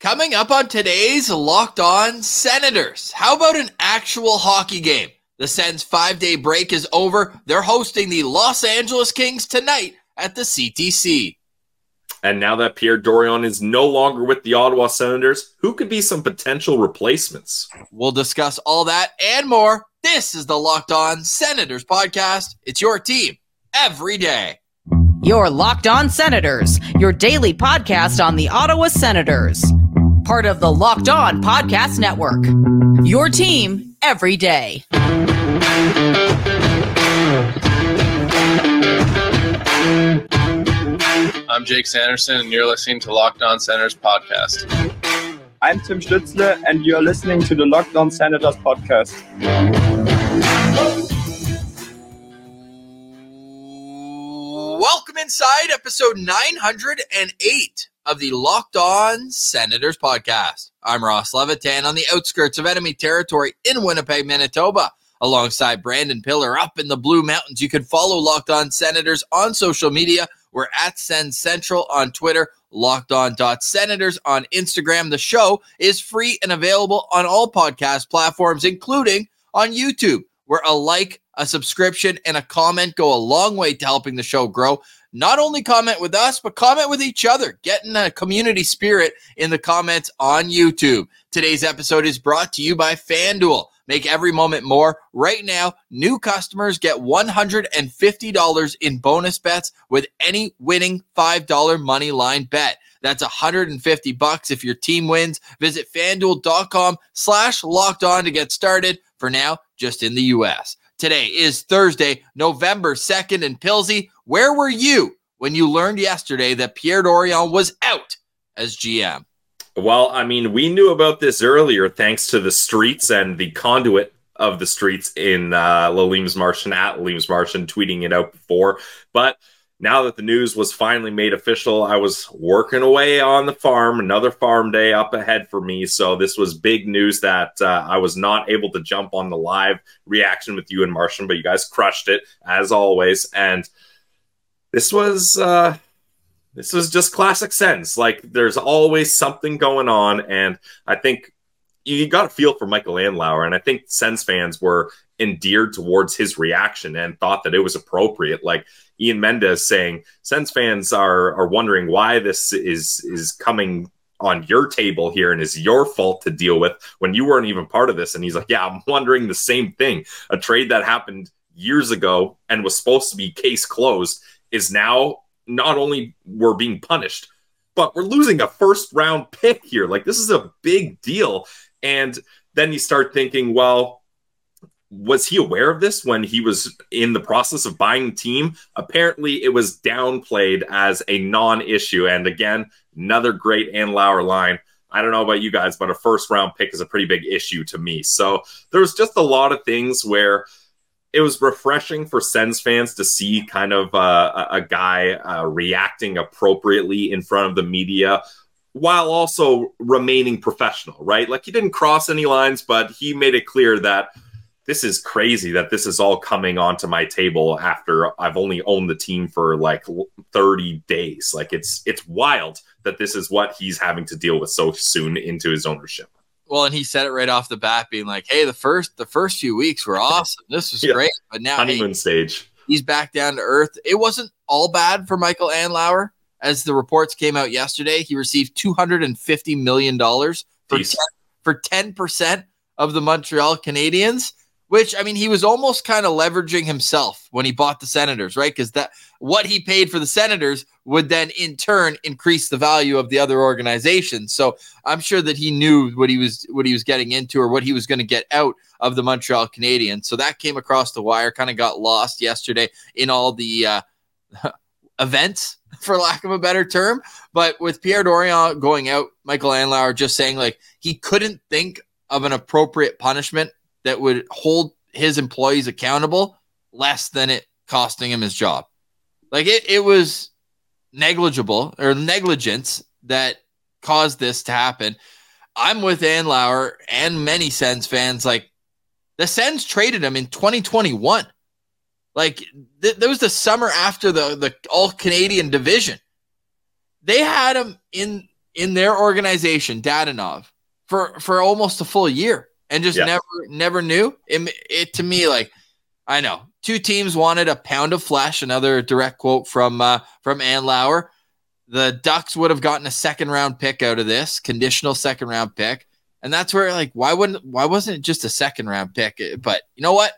Coming up on today's Locked On Senators. How about an actual hockey game? The Sens' five day break is over. They're hosting the Los Angeles Kings tonight at the CTC. And now that Pierre Dorion is no longer with the Ottawa Senators, who could be some potential replacements? We'll discuss all that and more. This is the Locked On Senators podcast. It's your team every day. Your Locked On Senators, your daily podcast on the Ottawa Senators part of the Locked On Podcast Network. Your team every day. I'm Jake Sanderson, and you're listening to Locked On Senators podcast. I'm Tim Stützle, and you're listening to the Locked On Senators podcast. Welcome inside episode 908 of the Locked On Senators podcast. I'm Ross Levitan on the outskirts of enemy territory in Winnipeg, Manitoba, alongside Brandon Piller up in the Blue Mountains. You can follow Locked On Senators on social media. We're at SensCentral on Twitter, Locked On Senators on Instagram. The show is free and available on all podcast platforms, including on YouTube, where a like, a subscription, and a comment go a long way to helping the show grow not only comment with us, but comment with each other, getting a community spirit in the comments on YouTube. Today's episode is brought to you by FanDuel. Make every moment more. Right now, new customers get $150 in bonus bets with any winning $5 money line bet. That's 150 bucks if your team wins. Visit fanduel.com slash locked on to get started. For now, just in the US. Today is Thursday, November 2nd, and Pilsy, where were you when you learned yesterday that Pierre Dorion was out as GM? Well, I mean, we knew about this earlier thanks to the streets and the conduit of the streets in uh, Martian at Leames Martian tweeting it out before. But now that the news was finally made official, I was working away on the farm, another farm day up ahead for me. So this was big news that uh, I was not able to jump on the live reaction with you and Martian, but you guys crushed it as always. And this was uh, this was just classic sense. Like there's always something going on, and I think you got a feel for Michael Andlauer, and I think Sens fans were endeared towards his reaction and thought that it was appropriate. Like Ian Mendes saying, Sens fans are are wondering why this is is coming on your table here and is your fault to deal with when you weren't even part of this. And he's like, Yeah, I'm wondering the same thing. A trade that happened years ago and was supposed to be case closed is now not only we're being punished, but we're losing a first round pick here. Like this is a big deal. And then you start thinking, well, was he aware of this when he was in the process of buying the team? Apparently, it was downplayed as a non-issue. And again, another great Andlauer line. I don't know about you guys, but a first round pick is a pretty big issue to me. So there's just a lot of things where it was refreshing for Sens fans to see kind of uh, a guy uh, reacting appropriately in front of the media while also remaining professional, right? Like he didn't cross any lines, but he made it clear that this is crazy that this is all coming onto my table after I've only owned the team for like 30 days. Like it's it's wild that this is what he's having to deal with so soon into his ownership. Well, and he said it right off the bat, being like, "Hey, the first the first few weeks were awesome. This was yeah. great, but now honeymoon hey, stage. He's back down to earth. It wasn't all bad for Michael Andlauer, as the reports came out yesterday. He received two hundred and fifty million dollars for 10, for ten percent of the Montreal Canadiens which I mean, he was almost kind of leveraging himself when he bought the Senators, right? Because that what he paid for the Senators would then in turn increase the value of the other organizations. So I'm sure that he knew what he was what he was getting into or what he was going to get out of the Montreal Canadiens. So that came across the wire, kind of got lost yesterday in all the uh, events, for lack of a better term. But with Pierre Dorion going out, Michael Andlauer just saying like he couldn't think of an appropriate punishment that would hold his employees accountable less than it costing him his job. Like it, it was negligible or negligence that caused this to happen. I'm with Andlauer and many Sens fans. Like the Sens traded him in 2021. Like th- that was the summer after the the All Canadian division. They had him in in their organization, Dadonov, for for almost a full year and just never never knew. It, it to me like I know two teams wanted a pound of flesh. Another direct quote from uh, from Andlauer. The Ducks would have gotten a second round pick out of this conditional second round pick, and that's where like why wouldn't why wasn't it just a second round pick? But you know what?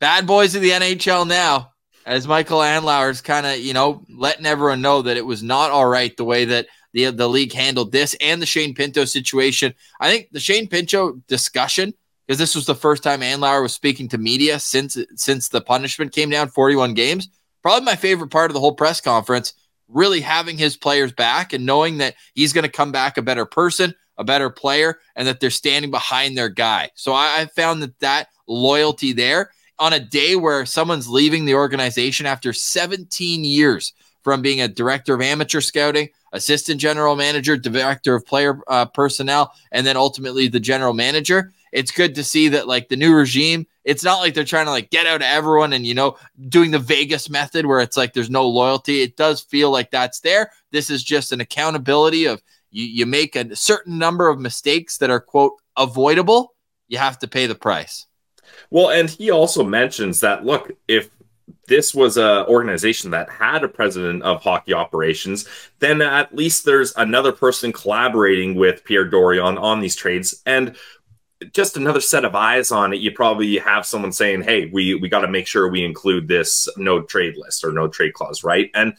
Bad boys of the NHL now, as Michael Andlauer's kind of you know letting everyone know that it was not all right the way that the the league handled this and the Shane Pinto situation. I think the Shane Pinto discussion because this was the first time Andlauer was speaking to media since since the punishment came down 41 games. Probably my favorite part of the whole press conference, really having his players back and knowing that he's going to come back a better person, a better player, and that they're standing behind their guy. So I, I found that that loyalty there on a day where someone's leaving the organization after 17 years from being a director of amateur scouting, assistant general manager, director of player uh, personnel, and then ultimately the general manager. It's good to see that like the new regime, it's not like they're trying to like get out of everyone and you know doing the Vegas method where it's like there's no loyalty. It does feel like that's there. This is just an accountability of you, you make a certain number of mistakes that are quote avoidable, you have to pay the price. Well, and he also mentions that look, if this was a organization that had a president of hockey operations, then at least there's another person collaborating with Pierre Dorion on these trades and just another set of eyes on it. You probably have someone saying, "Hey, we we got to make sure we include this no trade list or no trade clause," right? And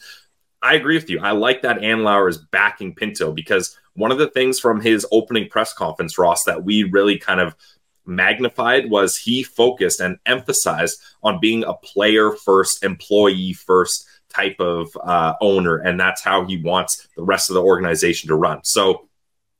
I agree with you. I like that Andlauer is backing Pinto because one of the things from his opening press conference, Ross, that we really kind of magnified was he focused and emphasized on being a player first, employee first type of uh, owner. And that's how he wants the rest of the organization to run. So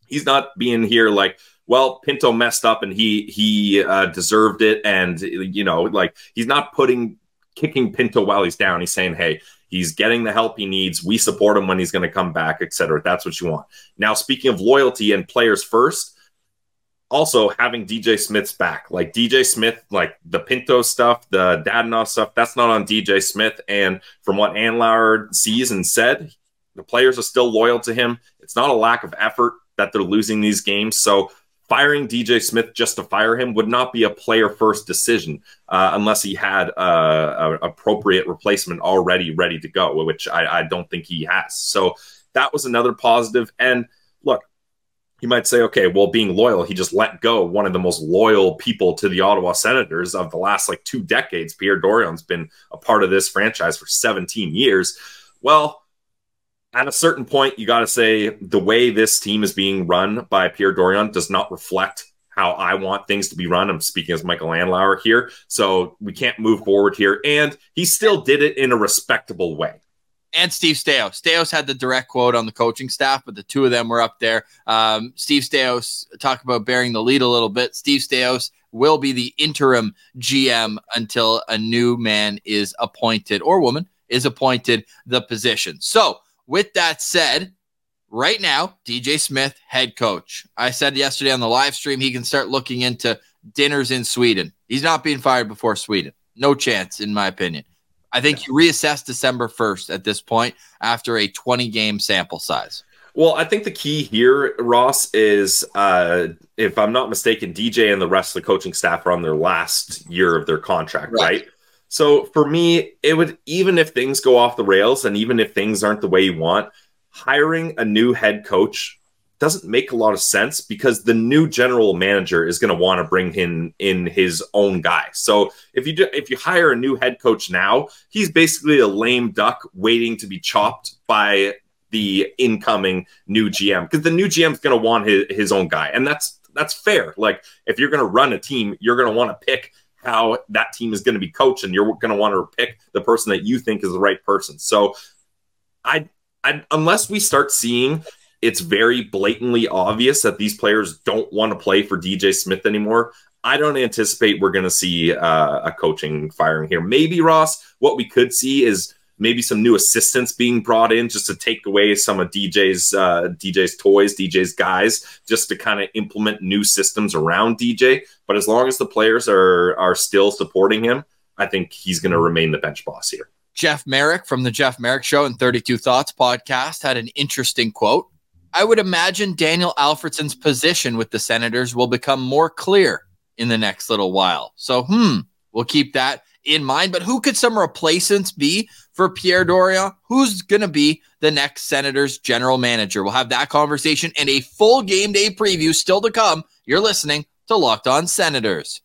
he's not being here like, well, Pinto messed up and he he uh, deserved it, and you know, like he's not putting kicking Pinto while he's down. He's saying, hey, he's getting the help he needs. We support him when he's going to come back, etc. That's what you want. Now, speaking of loyalty and players first, also having DJ Smith's back. Like DJ Smith, like the Pinto stuff, the Dadonov stuff, that's not on DJ Smith. And from what Andlauer sees and said, the players are still loyal to him. It's not a lack of effort that they're losing these games. So firing DJ Smith just to fire him would not be a player first decision uh, unless he had a, a appropriate replacement already ready to go, which I, I don't think he has. So that was another positive. And you might say, okay, well, being loyal, he just let go one of the most loyal people to the Ottawa Senators of the last like two decades. Pierre Dorion's been a part of this franchise for 17 years. Well, at a certain point, you got to say the way this team is being run by Pierre Dorion does not reflect how I want things to be run. I'm speaking as Michael Andlauer here. So we can't move forward here. And he still did it in a respectable way and Steve Staios. Staios had the direct quote on the coaching staff, but the two of them were up there. Um, Steve Staios talk about bearing the lead a little bit. Steve Staios will be the interim GM until a new man is appointed or woman is appointed the position. So, with that said, right now, DJ Smith, head coach. I said yesterday on the live stream he can start looking into dinners in Sweden. He's not being fired before Sweden. No chance, in my opinion. I think you reassess December 1st at this point after a 20 game sample size. Well, I think the key here, Ross, is uh, if I'm not mistaken, DJ and the rest of the coaching staff are on their last year of their contract, right? right? So for me, it would, even if things go off the rails and even if things aren't the way you want, hiring a new head coach doesn't make a lot of sense because the new general manager is going to want to bring in in his own guy. So if you do, if you hire a new head coach now, he's basically a lame duck waiting to be chopped by the incoming new GM because the new GM is going to want his, his own guy, and that's that's fair. Like if you're going to run a team, you're going to want to pick how that team is going to be coached, and you're going to want to pick the person that you think is the right person. So I, I unless we start seeing it's very blatantly obvious that these players don't want to play for DJ Smith anymore. I don't anticipate we're going to see uh, a coaching firing here. Maybe Ross, what we could see is maybe some new assistants being brought in just to take away some of DJ's uh, DJ's toys, DJ's guys, just to kind of implement new systems around DJ. But as long as the players are are still supporting him, I think he's going to remain the bench boss here. Jeff Marek from the Jeff Marek Show and 32 Thoughts podcast had an interesting quote I would imagine Daniel Alfredsson's position with the Senators will become more clear in the next little while. So, hmm, we'll keep that in mind. But who could some replacements be for Pierre Dorion? Who's going to be the next Senators general manager? We'll have that conversation and a full game day preview still to come. You're listening to Locked On Senators.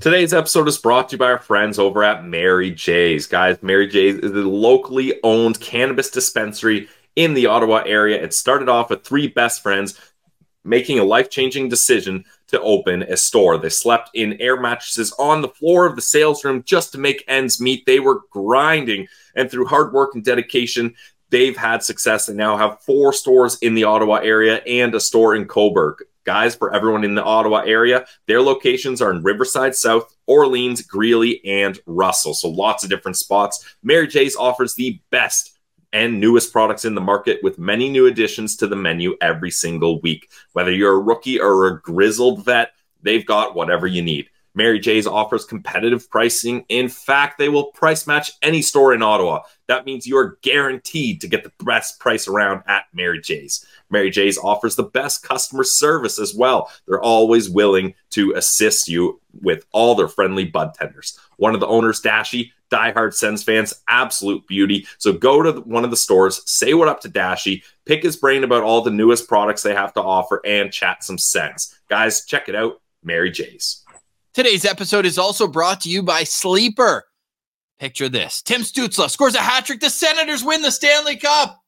Today's episode is brought to you by our friends over at Mary J's. Guys, Mary J's is a locally owned cannabis dispensary in the Ottawa area. It started off with three best friends making a life changing decision to open a store. They slept in air mattresses on the floor of the sales room just to make ends meet. They were grinding, and through hard work and dedication, they've had success. They now have four stores in the Ottawa area and a store in Cobourg. Guys, for everyone in the Ottawa area, their locations are in Riverside South, Orleans, Greely, and Russell. So lots of different spots. Mary J's offers the best and newest products in the market with many new additions to the menu every single week. Whether you're a rookie or a grizzled vet, they've got whatever you need. Mary J's offers competitive pricing. In fact, they will price match any store in Ottawa. That means you're guaranteed to get the best price around at Mary J's. Mary J's offers the best customer service as well. They're always willing to assist you with all their friendly bud tenders. One of the owners, Dashy, diehard Sens fans, absolute beauty. So go to one of the stores, say what up to Dashy, pick his brain about all the newest products they have to offer, and chat some sense. Guys, check it out, Mary J's. Today's episode is also brought to you by Sleeper. Picture this Tim Stützle scores a hat trick. The Senators win the Stanley Cup.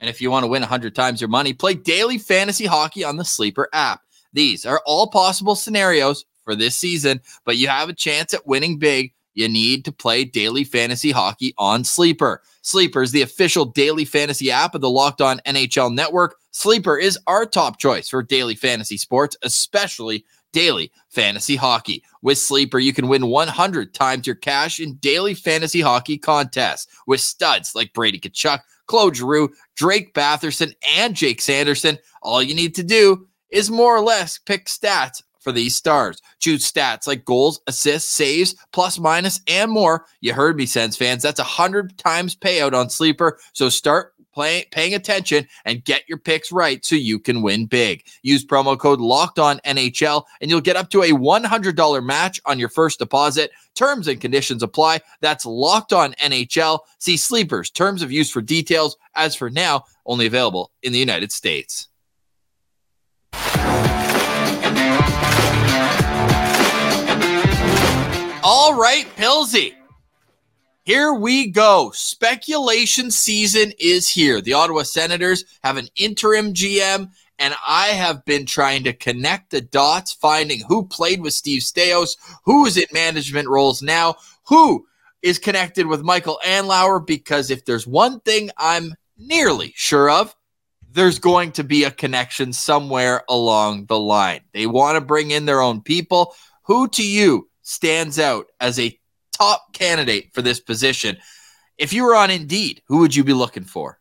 And if you want to win 100 times your money, play daily fantasy hockey on the Sleeper app. These are all possible scenarios for this season, but you have a chance at winning big you need to play daily fantasy hockey on Sleeper. Sleeper is the official daily fantasy app of the Locked On NHL network. Sleeper is our top choice for daily fantasy sports, especially daily fantasy hockey. With Sleeper, you can win 100 times your cash in daily fantasy hockey contests with studs like Brady Tkachuk, Claude Giroux, Drake Batherson, and Jake Sanderson. All you need to do is more or less pick stats for these stars. Choose stats like goals, assists, saves, plus, minus, and more. You heard me, Sens fans. That's a hundred times payout on Sleeper. So start play, paying attention and get your picks right so you can win big. Use promo code Locked On NHL and you'll get up to a $100 match on your first deposit. Terms and conditions apply. That's Locked On NHL. See Sleepers terms of use for details. As for now, only available in the United States. Right, Pilsy. Here we go. Speculation season is here. The Ottawa Senators have an interim GM, and I have been trying to connect the dots, finding who played with Steve Staios, who is in management roles now, who is connected with Michael Andlauer, because if there's one thing I'm nearly sure of, there's going to be a connection somewhere along the line. They want to bring in their own people. Who to you stands out as a top candidate for this position? If you were on Indeed, who would you be looking for?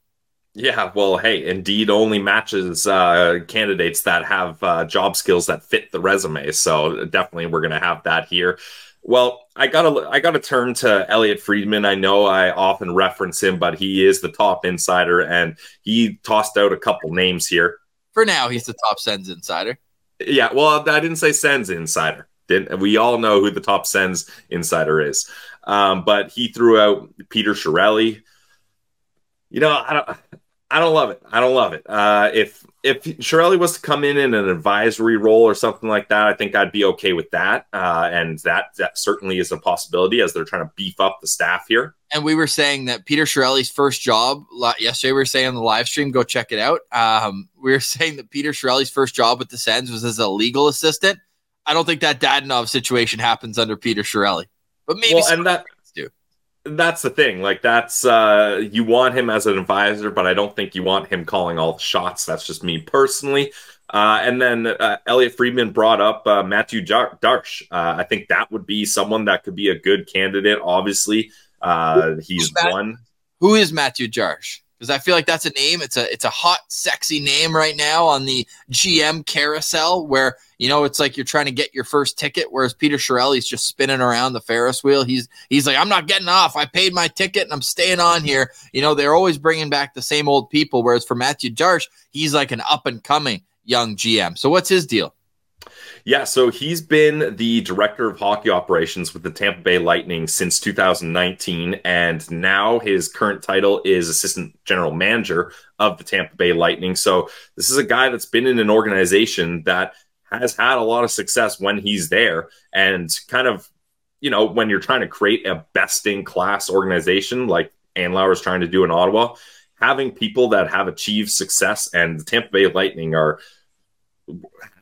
Yeah, well, hey, Indeed only matches uh, candidates that have uh, job skills that fit the resume. So definitely, we're going to have that here. Well, I gotta I gotta turn to Elliotte Friedman. I know I often reference him, but he is the top insider, and he tossed out a couple names here. For now, he's the top Sens insider. Yeah, well, I didn't say Sens insider. Didn't we all know who the top Sens insider is? Um, but he threw out Peter Chiarelli. You know, I don't, I don't love it. I don't love it. Uh, if if Chiarelli was to come in in an advisory role or something like that, I think I'd be okay with that. Uh, and that that certainly is a possibility as they're trying to beef up the staff here. And we were saying that Peter Chiarelli's first job yesterday. We were saying on the live stream, go check it out. Um, we were saying that Peter Chiarelli's first job with the Sens was as a legal assistant. I don't think that Dadonov situation happens under Peter Chiarelli, but maybe well, and that do. That's the thing. Like that's uh you want him as an advisor, but I don't think you want him calling all the shots. That's just me personally. Uh, and then uh, Elliotte Friedman brought up uh, Matthew Jar- Darche. Uh, I think that would be someone that could be a good candidate. Obviously, uh, he's Matt- one. Who is Mathieu Darche? Because I feel like that's a name. It's a it's a hot, sexy name right now on the GM carousel where you know it's like you're trying to get your first ticket, whereas Peter Chiarelli's just spinning around the Ferris wheel. He's he's like, I'm not getting off. I paid my ticket and I'm staying on here. You know, they're always bringing back the same old people. Whereas for Mathieu Darche, he's like an up and coming young GM. So what's his deal? Yeah, so he's been the director of hockey operations with the Tampa Bay Lightning since 2019, and now his current title is assistant general manager of the Tampa Bay Lightning. So this is a guy that's been in an organization that has had a lot of success when he's there, and kind of, you know, when you're trying to create a best in class organization like Andlauer is trying to do in Ottawa, having people that have achieved success, and the Tampa Bay Lightning are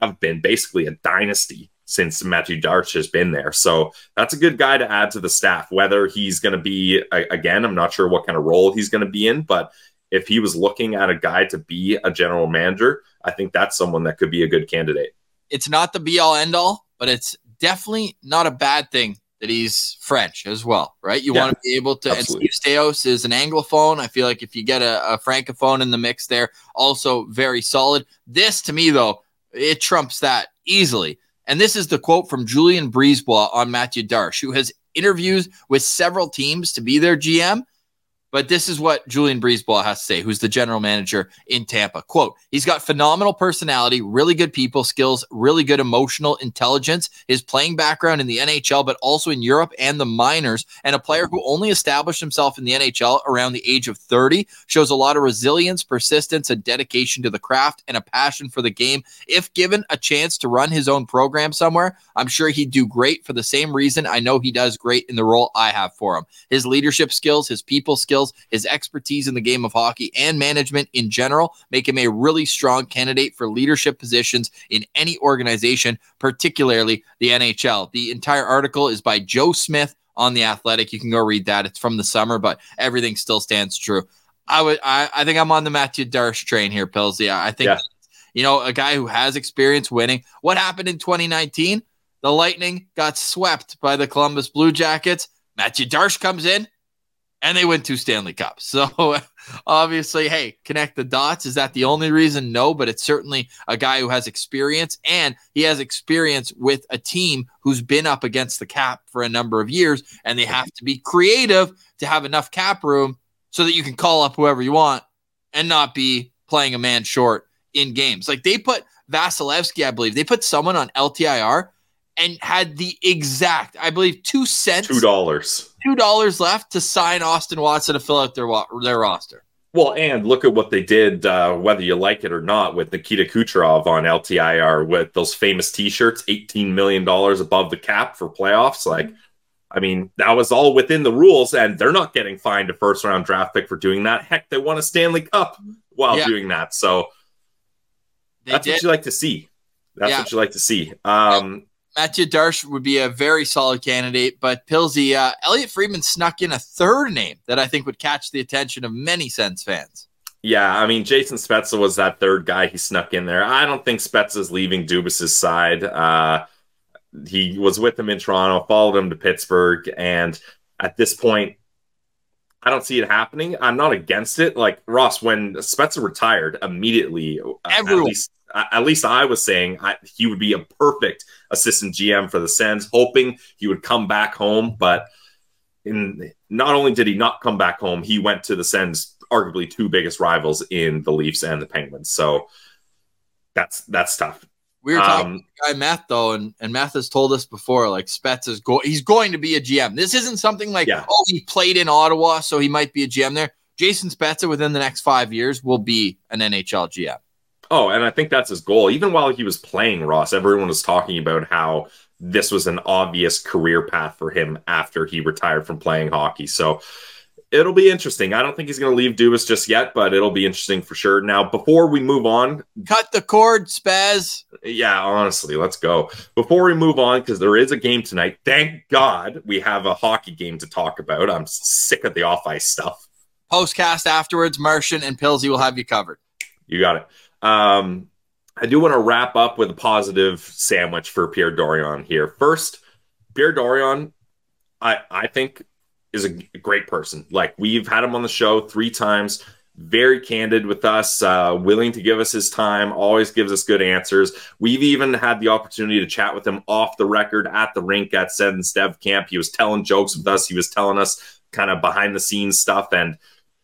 have been basically a dynasty since Mathieu Darche has been there. So that's a good guy to add to the staff. Whether he's going to be, again, I'm not sure what kind of role he's going to be in, but if he was looking at a guy to be a general manager, I think that's someone that could be a good candidate. It's not the be all end all, but it's definitely not a bad thing that he's French as well, right? You yeah, want to be able to. Absolutely. And Steve Staios is an Anglophone. I feel like if you get a, a Francophone in the mix there, also very solid. This to me, though, it trumps that easily. And this is the quote from Julien BriseBois on Mathieu Darche, who has interviews with several teams to be their GM. But this is what Julien BriseBois has to say, who's the general manager in Tampa. Quote, he's got phenomenal personality, really good people skills, really good emotional intelligence, his playing background in the NHL, but also in Europe and the minors, and a player who only established himself in the NHL around the age of 30, shows a lot of resilience, persistence, and dedication to the craft and a passion for the game. If given a chance to run his own program somewhere, I'm sure he'd do great for the same reason I know he does great in the role I have for him. His leadership skills, his people skills, skills, his expertise in the game of hockey, and management in general make him a really strong candidate for leadership positions in any organization, particularly the NHL. The entire article is by Joe Smith on the Athletic. You can go read that. It's from the summer, but everything still stands true. I would. I, I think I'm on the Mathieu Darche train here, Pills. Yeah, I think yeah. you know a guy who has experience winning. What happened in 2019? The Lightning got swept by the Columbus Blue Jackets. Mathieu Darche comes in, and they win two Stanley Cups. So obviously, hey, connect the dots. Is that the only reason? No, but it's certainly a guy who has experience and he has experience with a team who's been up against the cap for a number of years, and they have to be creative to have enough cap room so that you can call up whoever you want and not be playing a man short in games. Like they put Vasilevskiy, I believe, they put someone on LTIR and had the exact, I believe, two cents, two dollars, two dollars left to sign Austin Watson to fill out their their roster. Well, and look at what they did, uh, whether you like it or not, with Nikita Kucherov on LTIR with those famous T-shirts, eighteen million dollars above the cap for playoffs. Like, I mean, that was all within the rules, and they're not getting fined a first round draft pick for doing that. Heck, they won a Stanley Cup while yeah. doing that. So they that's did. what you like to see. That's yeah. what you like to see. Um, Mathieu Darche would be a very solid candidate, but Pilsy, uh, Elliotte Friedman snuck in a third name that I think would catch the attention of many Sens fans. Yeah, I mean, Jason Spezza was that third guy he snuck in there. I don't think Spezza's leaving Dubas's side. Uh, he was with him in Toronto, followed him to Pittsburgh, and at this point, I don't see it happening. I'm not against it. Like Ross, when Spezza retired, immediately, uh, at least at least I was saying I, he would be a perfect assistant GM for the Sens, hoping he would come back home. But in not only did he not come back home, he went to the Sens, arguably two biggest rivals in the Leafs and the Penguins. So that's that's tough. We were talking um, to guy Math though, and, and Math has told us before, like Spets is going he's going to be a GM. This isn't something like yeah. oh he played in Ottawa, so he might be a GM there. Jason Spezza within the next five years will be an NHL GM. Oh, and I think that's his goal. Even while he was playing Ross, everyone was talking about how this was an obvious career path for him after he retired from playing hockey. So it'll be interesting. I don't think he's going to leave Dubas just yet, but it'll be interesting for sure. Now, before we move on, cut the cord, Spaz. Yeah, honestly, let's go. Before we move on, because there is a game tonight. Thank God we have a hockey game to talk about. I'm sick of the off ice stuff. Postcast afterwards, Martian and Pillsy will have you covered. You got it. Um, I do want to wrap up with a positive sandwich for Pierre Dorion here. First, Pierre Dorion, I, I think, is a great person. Like, we've had him on the show three times. very candid with us, uh, willing to give us his time, always gives us good answers. We've even had the opportunity to chat with him off the record at the rink at Sedens Dev Camp. He was telling jokes with us, he was telling us kind of behind the scenes stuff. And,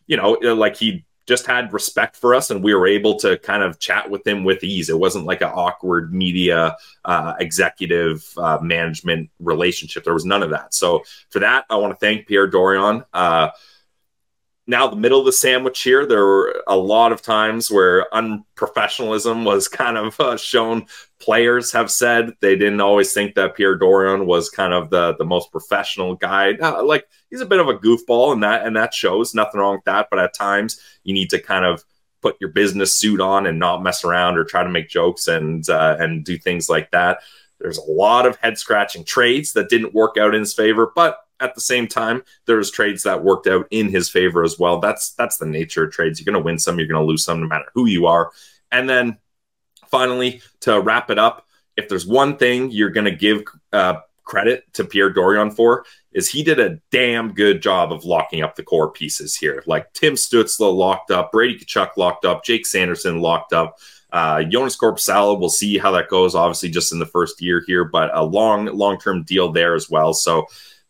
you know, like he just had respect for us and we were able to kind of chat with him with ease. It wasn't like an awkward media uh, executive uh, management relationship. There was none of that. So for that, I want to thank Pierre Dorion. Uh, now the middle of the sandwich here there were a lot of times where unprofessionalism was kind of uh, shown. Players have said they didn't always think that pierre dorion was kind of the the most professional guy. Uh, like he's a bit of a goofball and that and that shows. Nothing wrong with that but at times you need to kind of put your business suit on and not mess around or try to make jokes and uh, and do things like that. There's a lot of head scratching trades that didn't work out in his favor but at the same time, there's trades that worked out in his favor as well. That's that's the nature of trades. You're going to win some, you're going to lose some, no matter who you are. And then finally, to wrap it up, if there's one thing you're going to give uh, credit to Pierre Dorion for, is he did a damn good job of locking up the core pieces here. Like Tim Stutzle locked up, Brady Tkachuk locked up, Jake Sanderson locked up. Uh, Joonas Korpisalo, we'll see how that goes. Obviously, just in the first year here, but a long, long-term deal there as well. So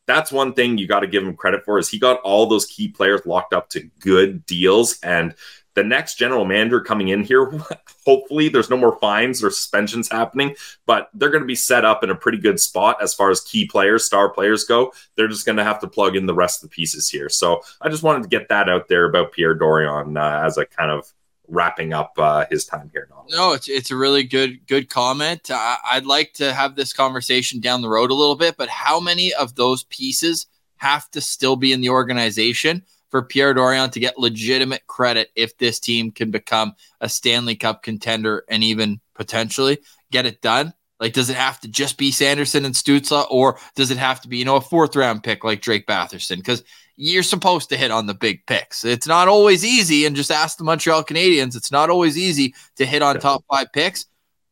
that's one thing you got to give him credit for is he got all those key players locked up to good deals. And the next general manager coming in here hopefully there's no more fines or suspensions happening but they're going to be set up in a pretty good spot as far as key players star players go. They're just going to have to plug in the rest of the pieces here. So i just wanted to get that out there about pierre dorion uh, as a kind of wrapping up uh, his time here. No, it's it's a really good good comment. I, I'd like to have this conversation down the road a little bit, but how many of those pieces have to still be in the organization for Pierre Dorion to get legitimate credit if this team can become a Stanley Cup contender and even potentially get it done? Like, does it have to just be Sanderson and Stutzle, or does it have to be, you know, a fourth round pick like Drake Batherson? Because you're supposed to hit on the big picks. It's not always easy, and just ask the Montreal Canadiens. It's not always easy to hit on top five picks,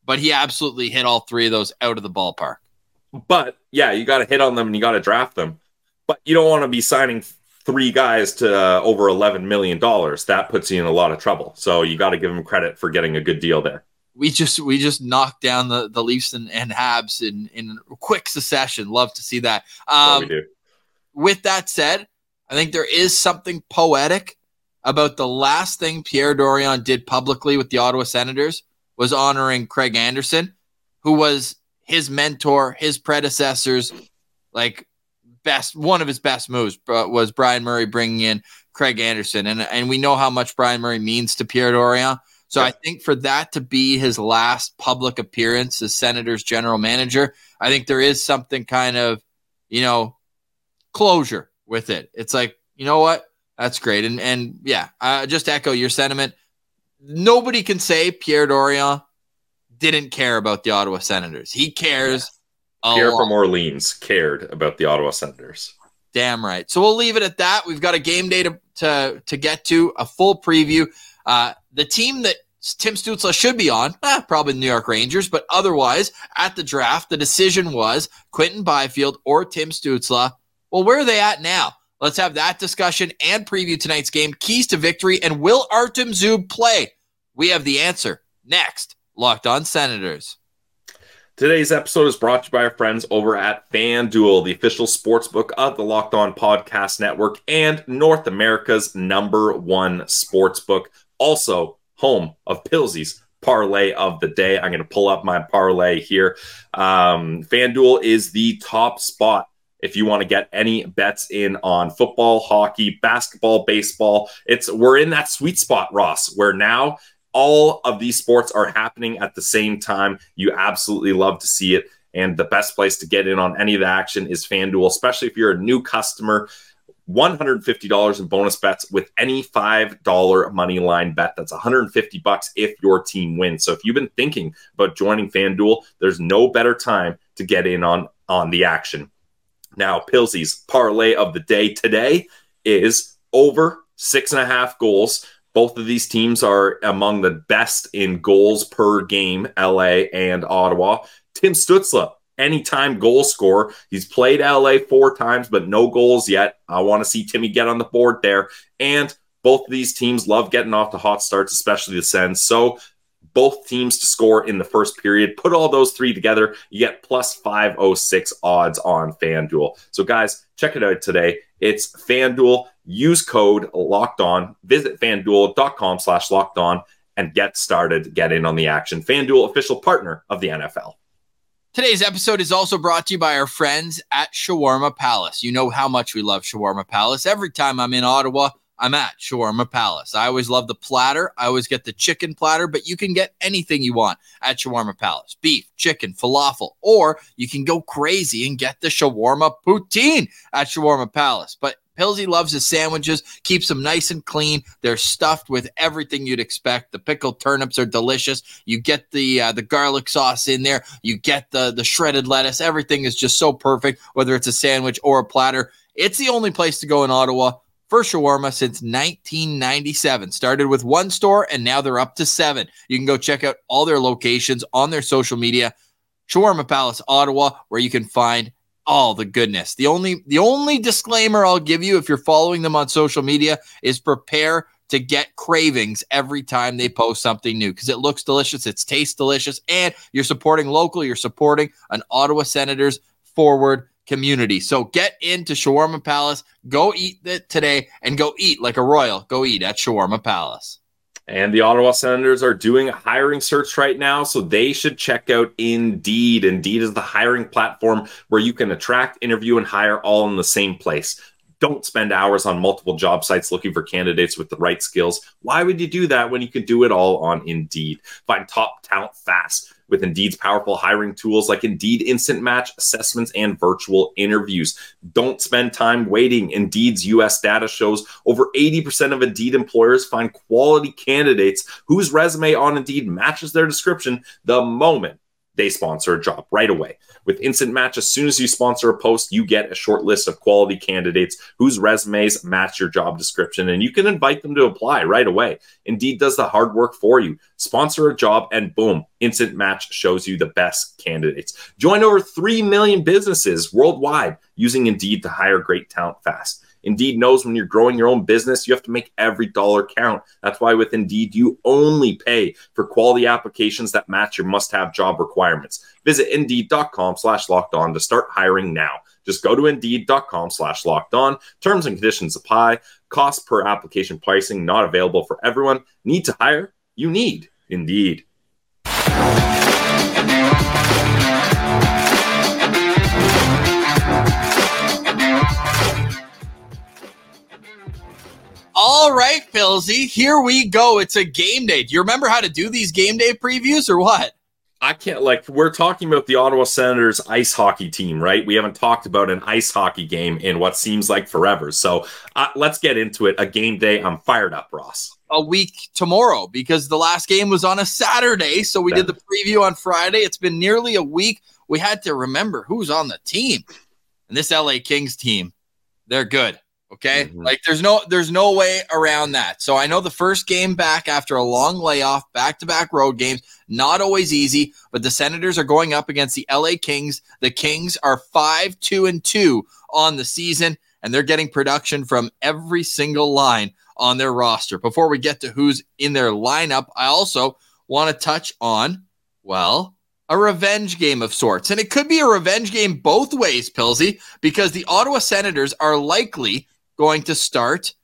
but he absolutely hit all three of those out of the ballpark. But yeah, you got to hit on them and you got to draft them. But you don't want to be signing three guys to uh, over $11 million. That puts you in a lot of trouble. So you got to give him credit for getting a good deal there. We just we just knocked down the, the Leafs and, and Habs in, in quick succession. Love to see that. Um, with that said, I think there is something poetic about the last thing Pierre Dorion did publicly with the Ottawa Senators was honoring Craig Anderson, who was his mentor, his predecessors, like best one of his best moves was Brian Murray bringing in Craig Anderson, and and we know how much Brian Murray means to Pierre Dorion. So yeah. I think for that to be his last public appearance as Senators general manager, I think there is something kind of, you know, closure with it. It's like, you know what? That's great. And and yeah, uh, just echo your sentiment. Nobody can say Pierre Dorion didn't care about the Ottawa Senators. He cares. Pierre lot. from Orleans cared about the Ottawa Senators. Damn right. So we'll leave it at that. We've got a game day to to, to get to, a full preview. Uh, the team that Tim Stützle should be on, eh, probably the New York Rangers, but otherwise, at the draft, the decision was Quinton Byfield or Tim Stützle. Well, where are they at now? Let's have that discussion and preview tonight's game. Keys to victory and will Artem Zub play? We have the answer next. Locked on Senators. Today's episode is brought to you by our friends over at FanDuel, the official sports book of the Locked On Podcast Network and North America's number one sports book. Also, home of Pilsy's parlay of the day. I'm going to pull up my parlay here. Um, FanDuel is the top spot if you want to get any bets in on football, hockey, basketball, baseball. It's we're in that sweet spot, Ross, where now all of these sports are happening at the same time. You absolutely love to see it. And the best place to get in on any of the action is FanDuel, especially if you're a new customer. $150 in bonus bets with any $5 money line bet. That's 150 bucks if your team wins. So if you've been thinking about joining FanDuel, there's no better time to get in on on the action. Now, Pilsy's parlay of the day today is over six and a half goals. Both of these teams are among the best in goals per game, LA and Ottawa. Tim Stutzle, anytime goal scorer. He's played LA four times, but no goals yet. I want to see Timmy get on the board there. And Both of these teams love getting off to hot starts, especially the Sens. So both teams to score in the first period. Put all those three together, you get plus 506 odds on FanDuel. So, guys, check it out today. It's FanDuel. Use code locked on. Visit fanduel.com slash locked on and get started. Get in on the action. FanDuel, official partner of the NFL. Today's episode is also brought to you by our friends at Shawarma Palace. You know how much we love Shawarma Palace. Every time I'm in Ottawa, I'm at Shawarma Palace. I always love the platter. I always get the chicken platter, but you can get anything you want at Shawarma Palace beef, chicken, falafel, or you can go crazy and get the shawarma poutine at Shawarma Palace. But Pilsy loves his sandwiches, keeps them nice and clean. They're stuffed with everything you'd expect. The pickled turnips are delicious. You get the uh, the garlic sauce in there. You get the the shredded lettuce. Everything is just so perfect, whether it's a sandwich or a platter. It's the only place to go in Ottawa for shawarma since 1997. Started with one store and now they're up to seven. You can go check out all their locations on their social media. Shawarma Palace Ottawa, where you can find all the goodness. The only the only disclaimer I'll give you if you're following them on social media is prepare to get cravings every time they post something new because it looks delicious, it tastes delicious, and you're supporting local, you're supporting an Ottawa Senators forward community. So get into Shawarma Palace, go eat it today, and go eat like a royal. Go eat at Shawarma Palace. And the Ottawa Senators are doing a hiring search right now, so they should check out Indeed. Indeed is the hiring platform where you can attract, interview, and hire all in the same place. Don't spend hours on multiple job sites looking for candidates with the right skills. Why would you do that when you can do it all on Indeed? Find top talent fast with Indeed's powerful hiring tools like Indeed Instant Match assessments and virtual interviews. Don't spend time waiting. Indeed's US data shows over 80% of Indeed employers find quality candidates whose resume on Indeed matches their description the moment they sponsor a job right away. With Instant Match, as soon as you sponsor a post, you get a short list of quality candidates whose resumes match your job description, and you can invite them to apply right away. Indeed does the hard work for you. Sponsor a job, and boom, Instant Match shows you the best candidates. Join over 3 million businesses worldwide using Indeed to hire great talent fast. Indeed knows when you're growing your own business, you have to make every dollar count. That's why with Indeed, you only pay for quality applications that match your must-have job requirements. Visit Indeed.com slash locked on to start hiring now. Just go to Indeed.com slash locked on. Terms and conditions apply. Cost per application pricing not available for everyone. Need to hire? You need Indeed. All right, Pilsy, here we go. It's a game day. Do you remember how to do these game day previews or what? I can't like we're talking about the Ottawa Senators ice hockey team, right? We haven't talked about an ice hockey game in what seems like forever. So uh, let's get into it. A game day. I'm fired up, Ross. A week tomorrow because the last game was on a Saturday. So we did the preview on Friday. It's been nearly a week. We had to remember who's on the team. And this LA Kings team, they're good. Okay. Mhm. Like there's no there's no way around that. So I know the first game back after a long layoff, back to back road games, not always easy, but the Senators are going up against the LA Kings. The Kings are five, two, and two on the season, and they're getting production from every single line on their roster. Before we get to who's in their lineup, I also want to touch on, well, a revenge game of sorts. And it could be a revenge game both ways, Pilsy, because the Ottawa Senators are likely going to start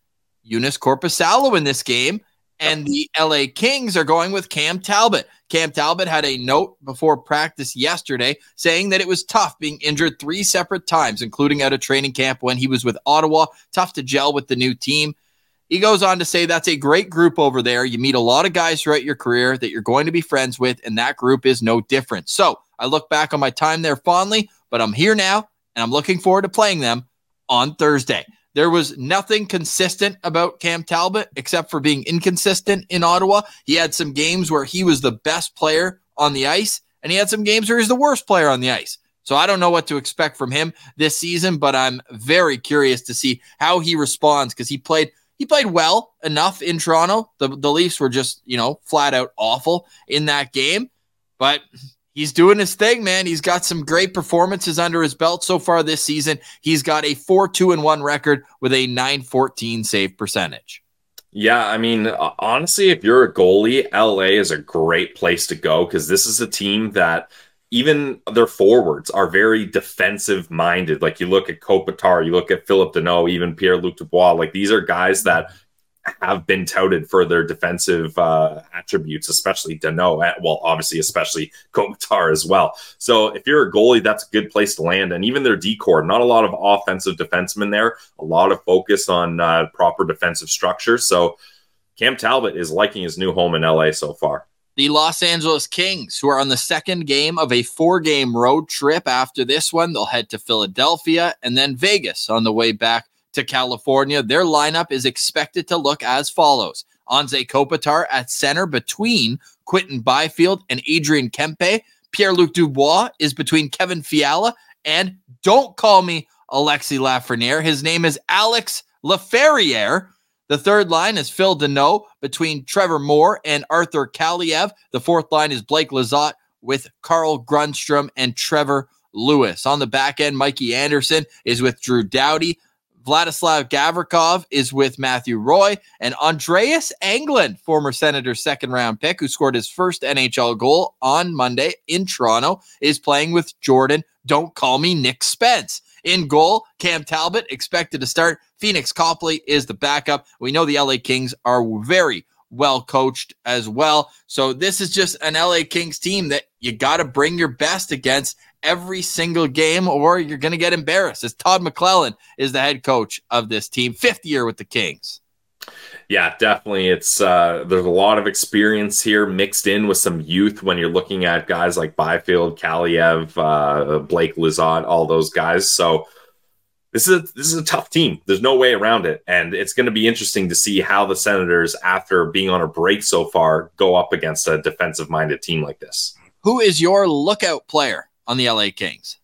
Joonas Korpisalo in this game, and the LA Kings are going with Cam Talbot. Cam Talbot had a note before practice yesterday saying that it was tough being injured three separate times, including out of training camp when he was with Ottawa. Tough to gel with the new team. He goes on to say that's a great group over there. You meet a lot of guys throughout your career that you're going to be friends with, and that group is no different. So I look back on my time there fondly, but I'm here now, and I'm looking forward to playing them on Thursday. There was nothing consistent about Cam Talbot except for being inconsistent in Ottawa. He had some games where he was the best player on the ice, and he had some games where he's the worst player on the ice. So I don't know what to expect from him this season, but I'm very curious to see how he responds because he played he played well enough in Toronto. The the Leafs were just, you know, flat out awful in that game, but he's doing his thing, man. He's got some great performances under his belt so far this season. He's got a 4-2 and 1 record with a 914 save percentage. Yeah, I mean, uh, honestly, if you're a goalie, LA is a great place to go because this is a team that even their forwards are very defensive minded. Like you look at Kopitar, you look at Phillip Danault, even Pierre Luc Dubois. Like these are guys that have been touted for their defensive uh, attributes, especially Danault. Eh, well, obviously, especially Kopitar as well. So if you're a goalie, that's a good place to land. And even their D-corps, not a lot of offensive defensemen there, a lot of focus on uh, proper defensive structure. So Cam Talbot is liking his new home in LA so far. The Los Angeles Kings, who are on the second game of a four game road trip after this one, they'll head to Philadelphia and then Vegas on the way back to California. Their lineup is expected to look as follows Anze Kopitar at center between Quinton Byfield and Adrian Kempe. Pierre Luc Dubois is between Kevin Fiala and don't call me Alexi Lafreniere. His name is Alex Laferriere. The third line is Phil Danault between Trevor Moore and Arthur Kaliyev. The fourth line is Blake Lizotte with Carl Grundstrom and Trevor Lewis. On the back end, Mikey Anderson is with Drew Doughty. Vladislav Gavrikov is with Matthew Roy and Andreas Englund, former Senators second round pick who scored his first NHL goal on Monday in Toronto, is playing with Jordan. Don't call me Nick Spence. In goal, Cam Talbot expected to start. Pheonix Copley is the backup. We know the LA Kings are very well coached as well. So this is just an LA Kings team that you got to bring your best against every single game or you're going to get embarrassed. As Todd McLellan is the head coach of this team, fifth year with the Kings. Yeah, definitely. It's uh, there's a lot of experience here mixed in with some youth when you're looking at guys like Byfield, Kaliyev, uh, Blake Lizotte, all those guys. So this is a, this is a tough team. There's no way around it, and it's going to be interesting to see how the Senators, after being on a break so far, go up against a defensive-minded team like this. Who is your lookout player on the LA Kings?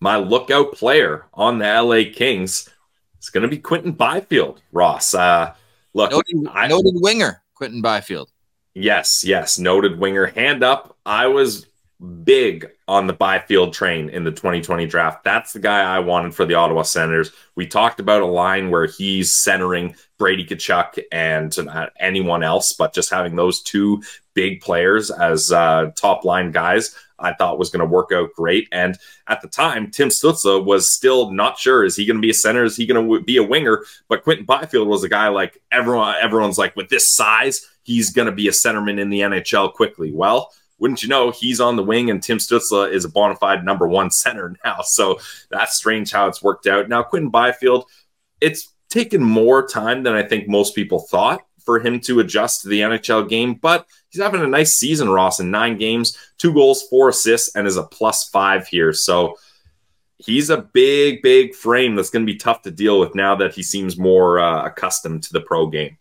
My lookout player on the LA Kings is going to be Quinton Byfield. Ross, uh, Look, noted, I, noted winger Quinton Byfield. Yes, yes, noted winger. Hand up. I was big on the Byfield train in the 2020 draft. That's the guy I wanted for the Ottawa Senators. We talked about a line where he's centering Brady Tkachuk and anyone else, but just having those two big players as uh, top line guys. I thought was going to work out great. And at the time, Tim Stützle was still not sure is he going to be a center? Is he going to be a winger? But Quinton Byfield was a guy like everyone. Everyone's like with this size, he's going to be a centerman in the NHL quickly. Well. Wouldn't you know, he's on the wing, and Tim Stützle is a bona fide number one center now. So that's strange how it's worked out. Now, Quinton Byfield, it's taken more time than I think most people thought for him to adjust to the NHL game, but he's having a nice season, Ross, in nine games, two goals, four assists, and is a plus five here. So he's a big, big frame that's going to be tough to deal with now that he seems more uh, accustomed to the pro game.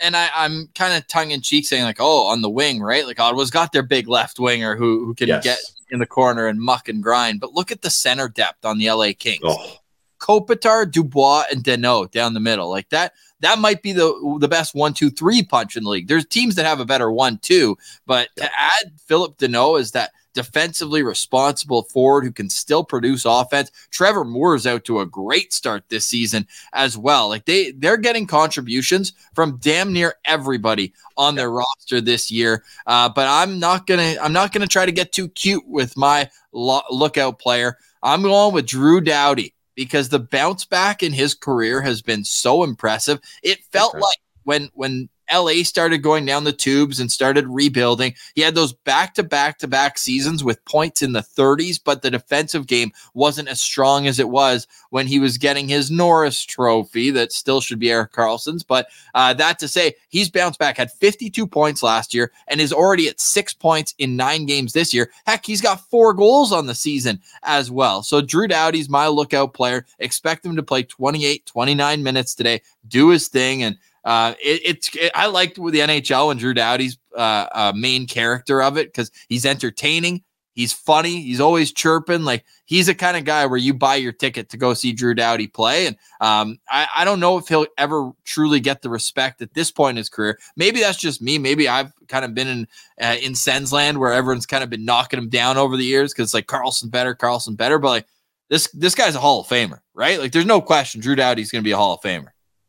And I, am kind of tongue in cheek saying, like, oh, on the wing, right? Like Ottawa's got their big left winger who, who can yes. get in the corner and muck and grind. But look at the center depth on the LA Kings. Oh. Kopitar, Dubois, and Danault down the middle. Like that, that might be the the best one, two, three punch in the league. There's teams that have a better one, two, but yeah. to add Philip Danault is that defensively responsible forward who can still produce offense. Trevor Moore is out to a great start this season as well. Like they they're getting contributions from damn near everybody on their roster this year. Uh, but I'm not gonna I'm not gonna try to get too cute with my lo- lookout player. I'm going with Drew Doughty because the bounce back in his career has been so impressive. It felt okay. like when when LA started going down the tubes and started rebuilding. He had those back to back to back seasons with points in the 30s, but the defensive game wasn't as strong as it was when he was getting his Norris trophy that still should be Erik Karlsson's. But uh, that to say, he's bounced back, had 52 points last year, and is already at six points in nine games this year. Heck, he's got four goals on the season as well. So Drew Doughty's my lookout player. Expect him to play 28, 29 minutes today, do his thing, and uh, it, it's it, I liked with the NHL and Drew Doughty's uh, uh, main character of it because he's entertaining, he's funny, he's always chirping. Like he's the kind of guy where you buy your ticket to go see Drew Doughty play, and um, I, I don't know if he'll ever truly get the respect at this point in his career. Maybe that's just me. Maybe I've kind of been in uh, in Sens land where everyone's kind of been knocking him down over the years because like Karlsson better, Karlsson better, but like this this guy's a Hall of Famer, right? Like there's no question Drew Doughty's going to be a Hall of Famer.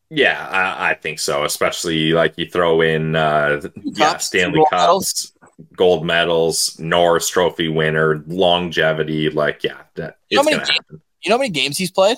Yeah, I, I think so. Especially like you throw in uh, yeah, Stanley Cups, medals. gold medals, Norris Trophy winner, longevity. Like, yeah, that, You know it's how many gonna ga- happen. You know how many games he's played?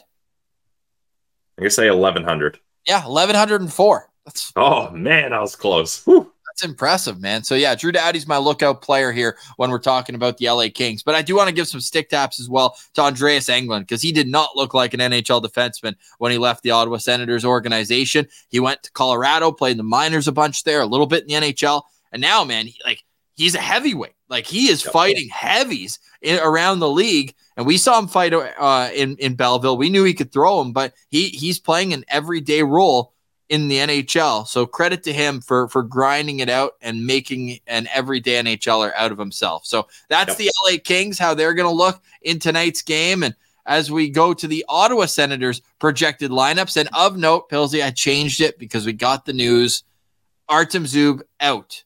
I guess say eleven hundred. Yeah, eleven hundred and four. That's Oh man, I was close. Whew. That's impressive, man. So yeah, Drew Doughty's my lookout player here when we're talking about the LA Kings. But I do want to give some stick taps as well to Andreas Englund because he did not look like an NHL defenseman when he left the Ottawa Senators organization. He went to Colorado, played in the minors a bunch there, a little bit in the NHL, and now, man, he, like he's a heavyweight. Like he is fighting heavies in, around the league, and we saw him fight uh, in in Belleville. We knew he could throw him, but he he's playing an everyday role in the NHL. So credit to him for for grinding it out and making an everyday NHLer out of himself. So that's Yep. the LA Kings, how they're going to look in tonight's game. And as we go to the Ottawa Senators projected lineups, and of note, Pilsy, I changed it because we got the news. Artem Zub out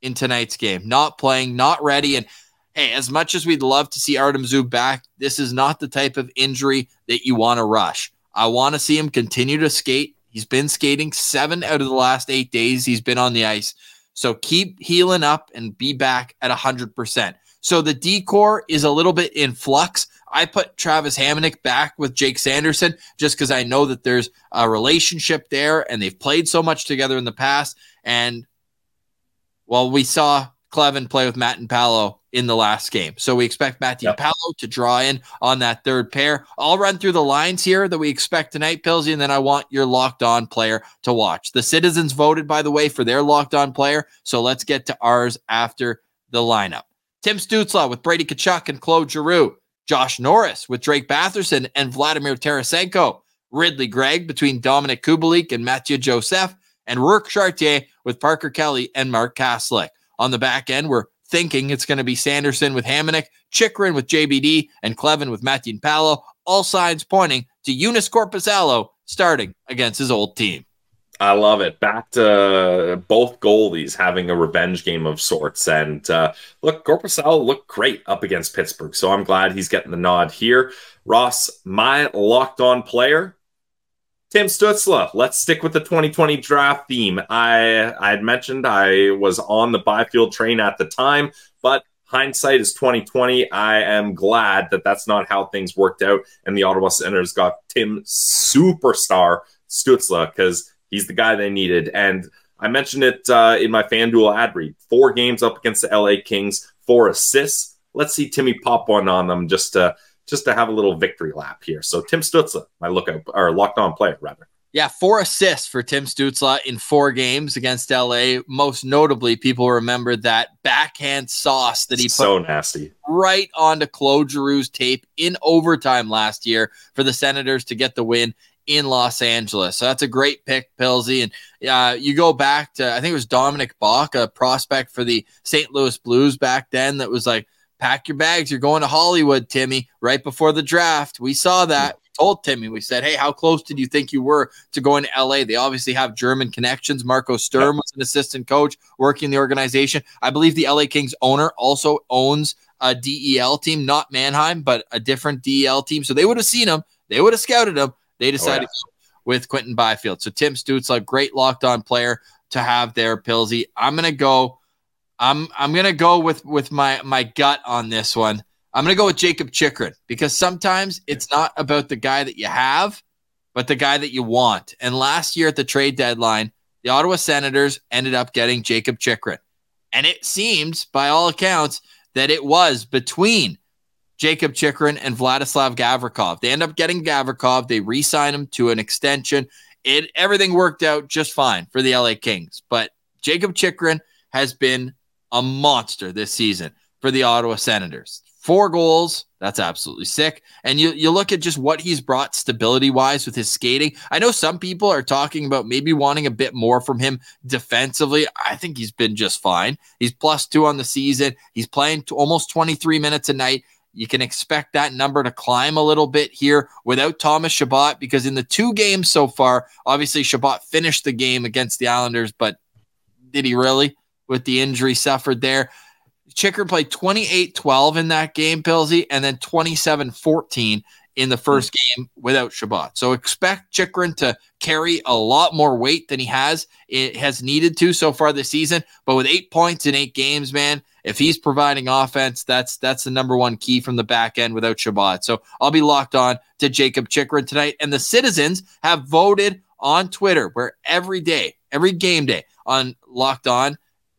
in tonight's game, not playing, not ready. And hey, as much as we'd love to see Artem Zub back, this is not the type of injury that you want to rush. I want to see him continue to skate. He's been skating seven out of the last eight days he's been on the ice. So keep healing up and be back at 100%. So the D-corps is a little bit in flux. I put Travis Hamonic back with Jake Sanderson just because I know that there's a relationship there and they've played so much together in the past. And well, we saw Kleven play with Matinpalo in the last game. So we expect Matt Yep. To draw in on that third pair. I'll run through the lines here that we expect tonight, Pilsy, and then I want your locked on player to watch. The citizens voted, by the way, for their locked on player. So let's get to ours after the lineup. Tim Stützle with Brady Tkachuk and Claude Giroux. Josh Norris with Drake Batherson and Vladimir Tarasenko. Ridly Greig between Dominik Kubalik and Mathieu Joseph. And Rourke Chartier with Parker Kelly and Mark Kastelic. On the back end, we're thinking it's going to be Sanderson with Hamonic, Chychrun with JBD, and Kleven with Matinpalo. All signs pointing to Joonas Korpisalo starting against his old team. I love it. Back to both goalies having a revenge game of sorts. And uh, look, Korpisalo looked great up against Pittsburgh. So I'm glad he's getting the nod here. Ross, my locked on player, Tim Stützle. Let's stick with the 2020 draft theme. I I had mentioned I was on the Byfield train at the time, but hindsight is 2020. I am glad that that's not how things worked out, and the Ottawa Senators got Tim Superstar Stützle because he's the guy they needed. And I mentioned it uh, in my FanDuel ad read: four games up against the LA Kings, four assists. Let's see Timmy pop one on them just to just to have a little victory lap here. So Tim Stützle, my lookout or locked on player rather. Yeah, four assists for Tim Stützle in four games against LA. Most notably, people remember that backhand sauce that he put so nasty. right onto Claude Giroux's tape in overtime last year for the Senators to get the win in Los Angeles. So that's a great pick, Pilsy. And uh, you go back to, I think it was Dominik Bokk, a prospect for the St. Louis Blues back then, that was like, pack your bags. You're going to Hollywood, Timmy, right before the draft. We saw that. We told Timmy, we said, hey, how close did you think you were to going to LA? They obviously have German connections. Marco Sturm was an assistant coach working in the organization. I believe the LA Kings owner also owns a DEL team, not Mannheim, but a different DEL team. So they would have seen him. They would have scouted him. They oh, decided yeah. to go with Quinton Byfield. So Tim Stützle, great locked on player to have there, Pilsy. I'm gonna go. I'm I'm gonna go with with my my gut on this one. I'm gonna go with Jakob Chychrun because sometimes it's not about the guy that you have, but the guy that you want. And last year at the trade deadline, the Ottawa Senators ended up getting Jakob Chychrun, and it seems, by all accounts, that it was between Jakob Chychrun and Vladislav Gavrikov. They end up getting Gavrikov. They re-sign him to an extension. It everything worked out just fine for the LA Kings, but Jakob Chychrun has been a monster this season for the Ottawa Senators. Four goals, that's absolutely sick. And you you look at just what he's brought stability wise with his skating. I know some people are talking about maybe wanting a bit more from him defensively. I think he's been just fine. He's plus two on the season. He's playing almost 23 minutes a night. You can expect that number to climb a little bit here without Thomas Chabot because in the two games so far, obviously Chabot finished the game against the Islanders, but did he really with the injury suffered there? Chicker played 28 12 in that game, Pilsy, and then 27 14 in the first game without Chabot. So expect Chychrun to carry a lot more weight than he has it has needed to so far this season. But with eight points in eight games, man, if he's providing offense, that's that's the number one key from the back end without Chabot. So I'll be locked on to Jakob Chychrun tonight. And the citizens have voted on Twitter, where every day, every game day on Locked On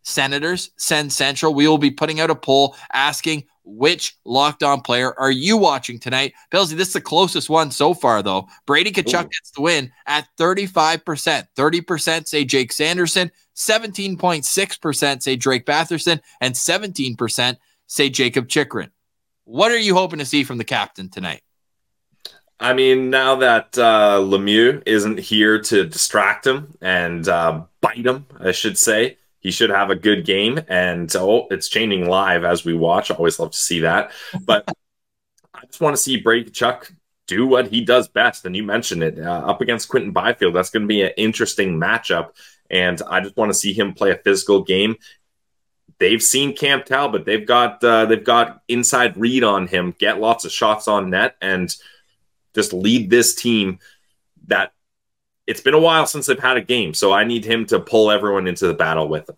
Senators SensCentral, we will be putting out a poll asking which locked on player are you watching tonight? Pillsy, this is the closest one so far, though. Brady Tkachuk Ooh. gets the win at 35%. 30% say Jake Sanderson, 17.6% say Drake Batherson, and 17% say Jakob Chychrun. What are you hoping to see from the captain tonight? I mean, now that uh, Lemieux isn't here to distract him and uh, bite him, I should say, he should have a good game. And oh, it's changing live as we watch. Always love to see that. But I just want to see Brady Tkachuk do what he does best. And you mentioned it uh, up against Quinton Byfield. That's going to be an interesting matchup. And I just want to see him play a physical game. They've seen Cam Talbot. They've got uh, they've got inside read on him. Get lots of shots on net and just lead this team. That it's been a while since they've had a game, so I need him to pull everyone into the battle with him.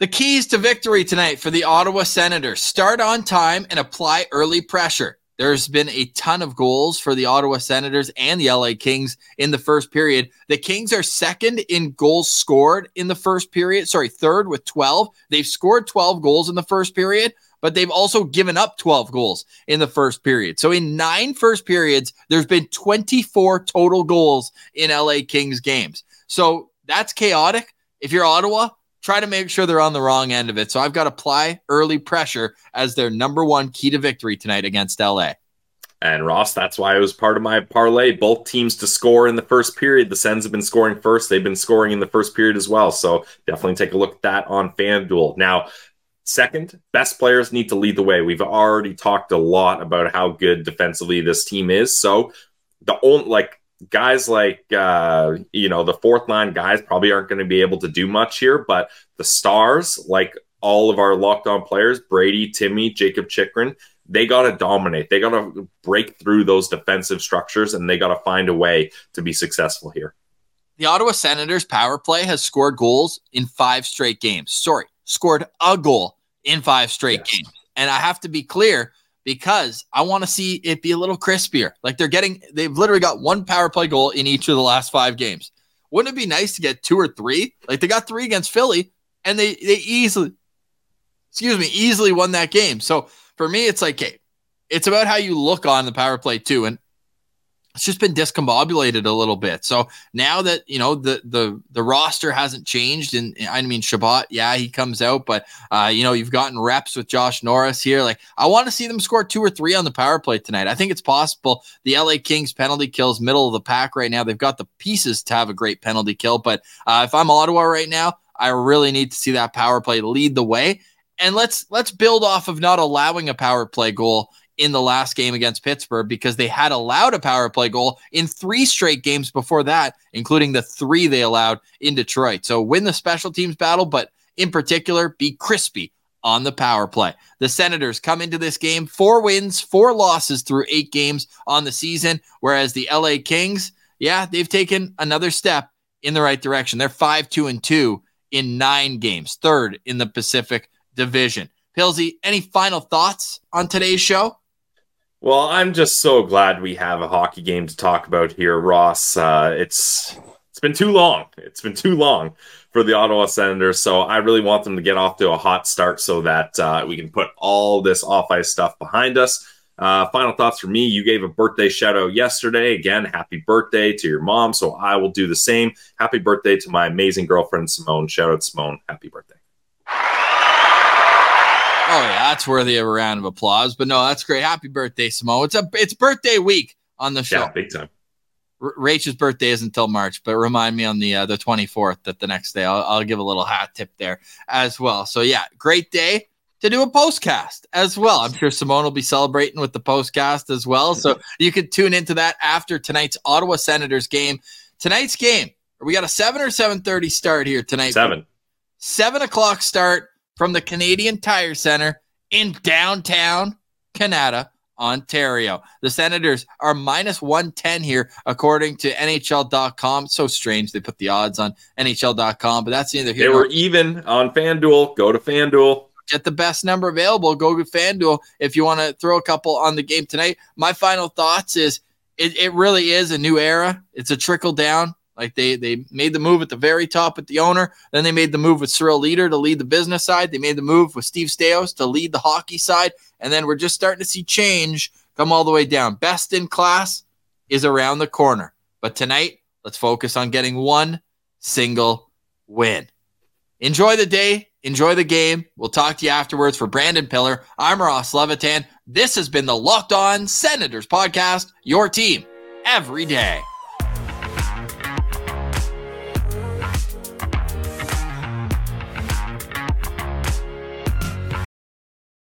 The keys to victory tonight for the Ottawa Senators start on time and apply early pressure. There's been a ton of goals for the Ottawa Senators and the LA Kings in the first period. The Kings are second in goals scored in the first period. Sorry, third with 12. They've scored 12 goals in the first period, but they've also given up 12 goals in the first period. So in nine first periods, there's been 24 total goals in LA Kings games. So that's chaotic. If you're Ottawa, try to make sure they're on the wrong end of it. So I've got to apply early pressure as their number one key to victory tonight against LA. And Ross, that's why it was part of my parlay. Both teams to score in the first period. The Sens have been scoring first. They've been scoring in the first period as well. So definitely take a look at that on FanDuel. Now, second, best players need to lead the way. We've already talked a lot about how good defensively this team is. So the only like guys like uh you know the fourth line guys probably aren't going to be able to do much here but the stars like all of our locked on players brady timmy jakob chychrun they got to dominate they got to break through those defensive structures and they got to find a way to be successful here The Ottawa Senators power play has scored goals in five straight games. Sorry, scored a goal in five straight Yes. games. And I have to be clear because I want to see it be a little crispier. Like they're getting, they've literally got one power play goal in each of the last five games. Wouldn't it be nice to get two or three? Like they got three against Philly and they they easily, excuse me, easily won that game. So for me, it's like, it's about how you look on the power play too. And it's just been discombobulated a little bit. So now that you know the the the roster hasn't changed, and I mean Chabot, yeah, he comes out, but uh, you know you've gotten reps with Josh Norris here. Like I want to see them score two or three on the power play tonight. I think it's possible. The LA Kings penalty kills middle of the pack right now. They've got the pieces to have a great penalty kill, but uh, if I'm Ottawa right now, I really need to see that power play lead the way. And let's let's build off of not allowing a power play goal in the last game against Pittsburgh because they had allowed a power play goal in three straight games before that, including the three they allowed in Detroit. So win the special teams battle, but in particular, be crispy on the power play. The Senators come into this game four wins, four losses through eight games on the season, whereas the LA Kings, yeah, they've taken another step in the right direction. They're 5 2 and 2 in nine games, third in the Pacific Division. Pilsy, any final thoughts on today's show? Well, I'm just so glad we have a hockey game to talk about here, Ross. Uh, it's it's been too long. It's been too long for the Ottawa Senators, so I really want them to get off to a hot start so that uh, we can put all this off ice stuff behind us. Uh, final thoughts for me: You gave a birthday shout out yesterday. Again, happy birthday to your mom. So I will do the same. Happy birthday to my amazing girlfriend Simone. Shout out Simone. Happy birthday. Oh yeah, that's worthy of a round of applause. But no, that's great. Happy birthday, Simone. It's a it's birthday week on the show. Yeah, big time. R- Rachel's birthday isn't until March, but remind me on the uh, the 24th that the next day I'll, I'll give a little hat tip there as well. So yeah, great day to do a postcast as well. I'm sure Simone will be celebrating with the postcast as well. So you could tune into that after tonight's Ottawa Senators game. Tonight's game, we got a seven or seven thirty start here tonight. Seven. Seven o'clock start from the Canadian Tire Center in downtown Kanata Ontario. The Senators are minus 110 here, according to NHL.com. So strange they put the odds on NHL.com, but that's neither here They were even on FanDuel. Go to FanDuel. get the best number available. Go to FanDuel if you want to throw a couple on the game tonight. My final thoughts is it, it really is a new era. It's a trickle down. Like they they made the move at the very top with the owner. Then they made the move with Cyril Leeder to lead the business side. They made the move with Steve Staios to lead the hockey side. And then we're just starting to see change come all the way down. Best in class is around the corner. But tonight, let's focus on getting one single win. Enjoy the day. Enjoy the game. We'll talk to you afterwards. For Brandon Piller, I'm Ross Levitan. This has been the Locked On Senators podcast, your team every day.